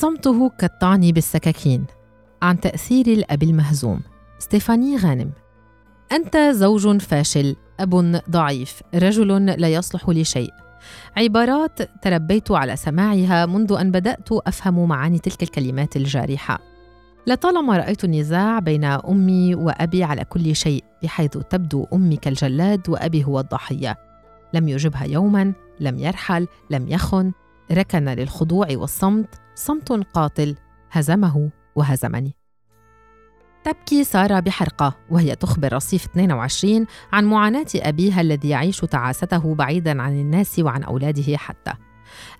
صمته كالطعن بالسكاكين. عن تأثير الأب المهزوم ستيفاني غانم. أنت زوج فاشل أب ضعيف رجل لا يصلح لشيء. عبارات تربيت على سماعها منذ أن بدأت أفهم معاني تلك الكلمات الجارحة. لطالما رأيت النزاع بين أمي وأبي على كل شيء بحيث تبدو أمي كالجلاد وأبي هو الضحية. لم يجبها يوما لم يرحل لم يخن. ركن للخضوع والصمت. صمت قاتل هزمه وهزمني. تبكي سارة بحرقة وهي تخبر رصيف 22 عن معاناة أبيها الذي يعيش تعاسته بعيدا عن الناس وعن أولاده حتى.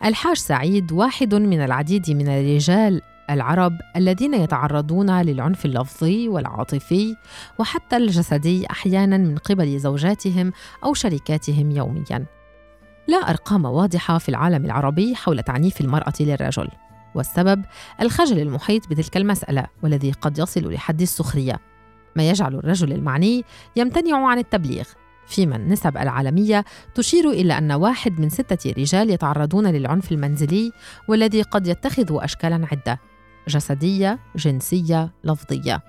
الحاج سعيد واحد من العديد من الرجال العرب الذين يتعرضون للعنف اللفظي والعاطفي وحتى الجسدي أحيانا من قبل زوجاتهم أو شركاتهم يوميا. لا أرقام واضحة في العالم العربي حول تعنيف المرأة للرجل. والسبب الخجل المحيط بتلك المسألة والذي قد يصل لحد السخرية. ما يجعل الرجل المعني يمتنع عن التبليغ. فيما النسب العالمية تشير إلى أن واحد من ستة رجال يتعرضون للعنف المنزلي والذي قد يتخذ أشكالا عدة جسدية، جنسية، لفظية.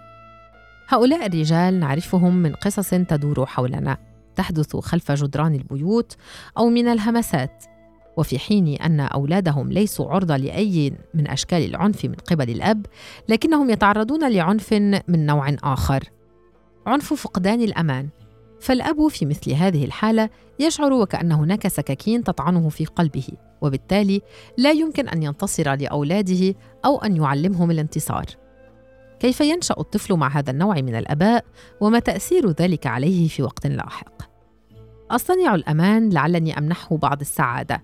هؤلاء الرجال نعرفهم من قصص تدور حولنا، تحدث خلف جدران البيوت أو من الهمسات، وفي حين أن أولادهم ليسوا عرضة لأي من أشكال العنف من قبل الأب، لكنهم يتعرضون لعنف من نوع آخر. عنف فقدان الأمان، فالأب في مثل هذه الحالة يشعر وكأن هناك سكاكين تطعنه في قلبه وبالتالي لا يمكن أن ينتصر لأولاده أو أن يعلمهم الانتصار. كيف ينشأ الطفل مع هذا النوع من الآباء؟ وما تأثير ذلك عليه في وقت لاحق؟ أصطنع الأمان لعلني أمنحه بعض السعادة.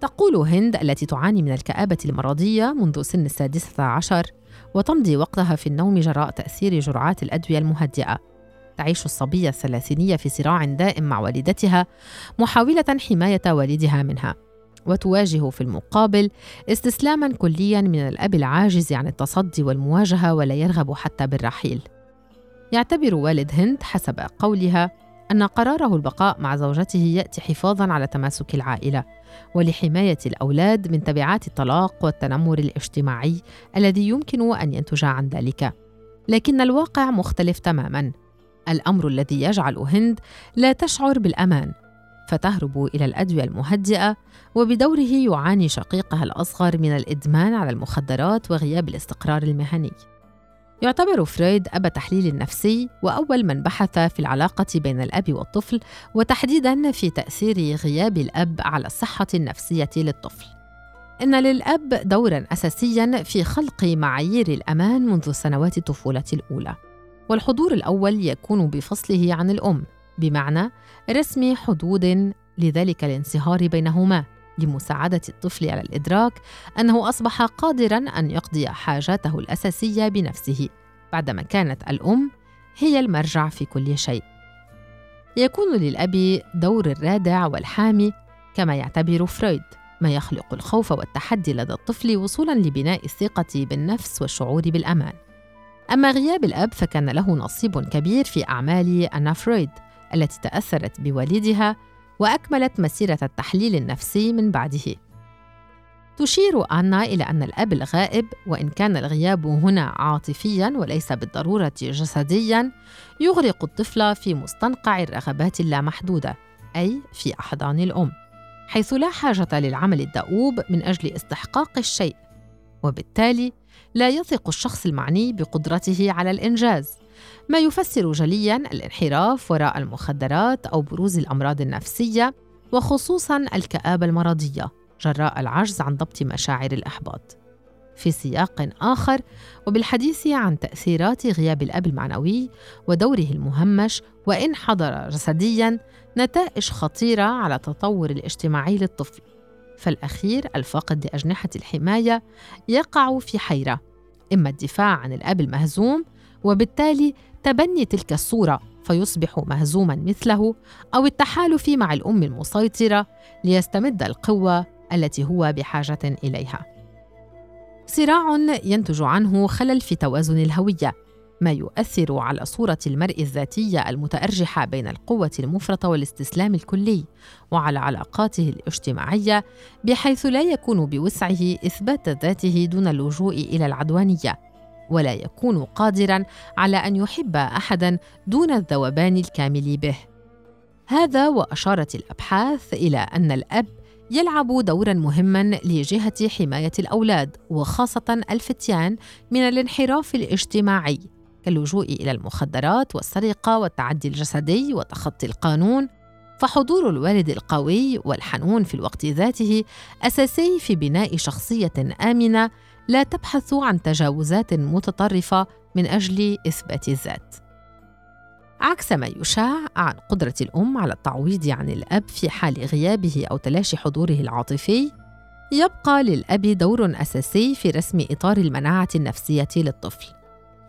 تقول هند التي تعاني من الكآبة المرضية منذ سن السادسة عشر وتمضي وقتها في النوم جراء تأثير جرعات الأدوية المهدئة. تعيش الصبية الثلاثينية في صراع دائم مع والدتها محاولة حماية والدها منها. وتواجه في المقابل استسلاما كليا من الأب العاجز عن التصدي والمواجهة ولا يرغب حتى بالرحيل. يعتبر والد هند حسب قولها أن قراره البقاء مع زوجته يأتي حفاظا على تماسك العائلة. ولحماية الأولاد من تبعات الطلاق والتنمر الاجتماعي الذي يمكن أن ينتج عن ذلك. لكن الواقع مختلف تماما. الأمر الذي يجعل هند لا تشعر بالأمان فتهرب إلى الأدوية المهدئة وبدوره يعاني شقيقها الأصغر من الإدمان على المخدرات وغياب الاستقرار المهني. يعتبر فرويد أب تحليل نفسي وأول من بحث في العلاقة بين الأب والطفل وتحديداً في تأثير غياب الأب على الصحة النفسية للطفل. إن للأب دورا أساسيا في خلق معايير الأمان منذ سنوات الطفولة الأولى. والحضور الأول يكون بفصله عن الأم بمعنى رسم حدود لذلك الانصهار بينهما لمساعدة الطفل على الإدراك أنه أصبح قادرا أن يقضي حاجاته الأساسية بنفسه بعدما كانت الأم هي المرجع في كل شيء. يكون للأب دور الرادع والحامي كما يعتبر فرويد ما يخلق الخوف والتحدي لدى الطفل وصولا لبناء الثقة بالنفس والشعور بالأمان. أما غياب الأب فكان له نصيب كبير في أعمال أنا فرويد التي تأثرت بوالدها وأكملت مسيرة التحليل النفسي من بعده. تشير أنا إلى أن الأب الغائب وإن كان الغياب هنا عاطفيا وليس بالضرورة جسديا يغرق الطفل في مستنقع الرغبات اللامحدودة أي في أحضان الأم حيث لا حاجة للعمل الدؤوب من أجل استحقاق الشيء وبالتالي لا يثق الشخص المعني بقدرته على الإنجاز ما يفسر جليا الانحراف وراء المخدرات أو بروز الأمراض النفسية وخصوصا الكآبة المرضية جراء العجز عن ضبط مشاعر الأحباط. في سياق آخر وبالحديث عن تأثيرات غياب الأب المعنوي ودوره المهمش وإن حضر جسديا نتائج خطيرة على التطور الاجتماعي للطفل. فالأخير الفاقد لأجنحة الحماية يقع في حيرة إما الدفاع عن الأب المهزوم وبالتالي تبني تلك الصورة فيصبح مهزوما مثله أو التحالف مع الأم المسيطرة ليستمد القوة التي هو بحاجة إليها. صراع ينتج عنه خلل في توازن الهوية ما يؤثر على صورة المرء الذاتية المتأرجحة بين القوة المفرطة والاستسلام الكلي وعلى علاقاته الاجتماعية بحيث لا يكون بوسعه إثبات ذاته دون اللجوء إلى العدوانية. ولا يكون قادرا على أن يحب أحدا دون الذوبان الكامل به. هذا وأشارت الأبحاث إلى أن الأب يلعب دورا مهما لجهة حماية الأولاد وخاصة الفتيان من الانحراف الاجتماعي كاللجوء إلى المخدرات والسرقة والتعدي الجسدي وتخطي القانون. فحضور الوالد القوي والحنون في الوقت ذاته أساسي في بناء شخصية آمنة لا تبحث عن تجاوزات متطرفة من أجل إثبات الذات عكس ما يشاع عن قدرة الأم على التعويض عن الأب في حال غيابه أو تلاشي حضوره العاطفي، يبقى للأب دور أساسي في رسم إطار المناعة النفسية للطفل،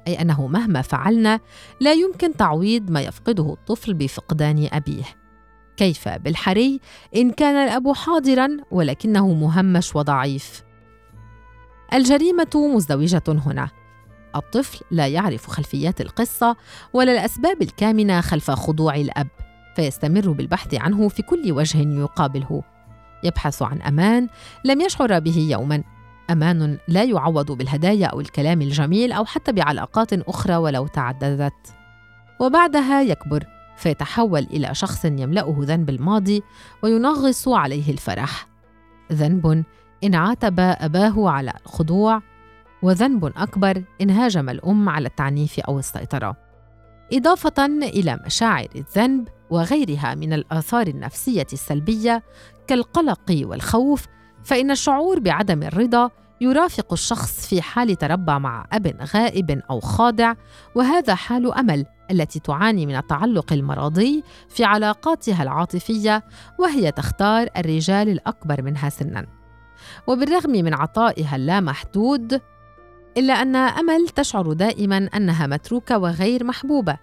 أي أنه مهما فعلنا لا يمكن تعويض ما يفقده الطفل بفقدان أبيه. كيف بالحري إن كان الأب حاضرا ولكنه مهمش وضعيف؟ الجريمة مزدوجة هنا، الطفل لا يعرف خلفيات القصة ولا الأسباب الكامنة خلف خضوع الأب فيستمر بالبحث عنه في كل وجه يقابله. يبحث عن أمان لم يشعر به يوما. أمان لا يعوض بالهدايا أو الكلام الجميل أو حتى بعلاقات أخرى ولو تعددت. وبعدها يكبر فيتحول إلى شخص يملأه ذنب الماضي وينغص عليه الفرح. ذنب إن عاتب أباه على الخضوع وذنب أكبر إن هاجم الأم على التعنيف أو السيطرة إضافة إلى مشاعر الذنب وغيرها من الآثار النفسية السلبية كالقلق والخوف فإن الشعور بعدم الرضا يرافق الشخص في حال تربى مع أب غائب أو خاضع وهذا حال أمل التي تعاني من التعلق المرضي في علاقاتها العاطفية وهي تختار الرجال الأكبر منها سناً. وبالرغم من عطائها اللامحدود إلا أن أمل تشعر دائما أنها متروكة وغير محبوبة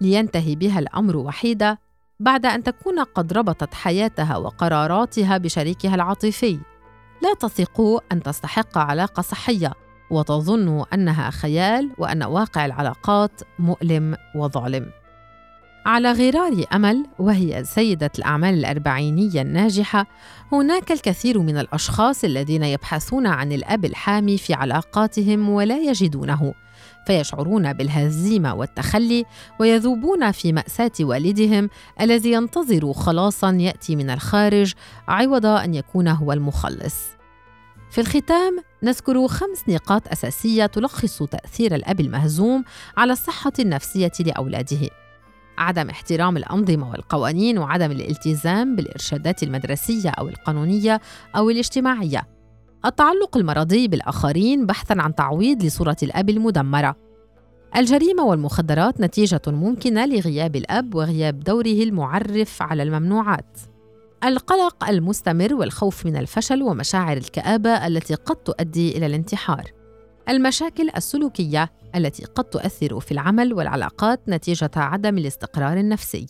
لينتهي بها الأمر وحيدة بعد أن تكون قد ربطت حياتها وقراراتها بشريكها العاطفي. لا تثق أن تستحق علاقة صحية وتظن أنها خيال وأن واقع العلاقات مؤلم وظالم. على غرار أمل وهي سيدة الأعمال الأربعينية الناجحة هناك الكثير من الأشخاص الذين يبحثون عن الأب الحامي في علاقاتهم ولا يجدونه. فيشعرون بالهزيمة والتخلي ويذوبون في مأساة والدهم الذي ينتظر خلاصا يأتي من الخارج عوض أن يكون هو المخلص. في الختام نذكر خمس نقاط أساسية تلخص تأثير الأب المهزوم على الصحة النفسية لأولاده. عدم احترام الأنظمة والقوانين وعدم الالتزام بالإرشادات المدرسية أو القانونية أو الاجتماعية. التعلق المرضي بالآخرين بحثاً عن تعويض لصورة الأب المدمرة. الجريمة والمخدرات نتيجة ممكنة لغياب الأب وغياب دوره المعرف على الممنوعات. القلق المستمر والخوف من الفشل ومشاعر الكآبة التي قد تؤدي إلى الانتحار. المشاكل السلوكية التي قد تؤثر في العمل والعلاقات نتيجة عدم الاستقرار النفسي.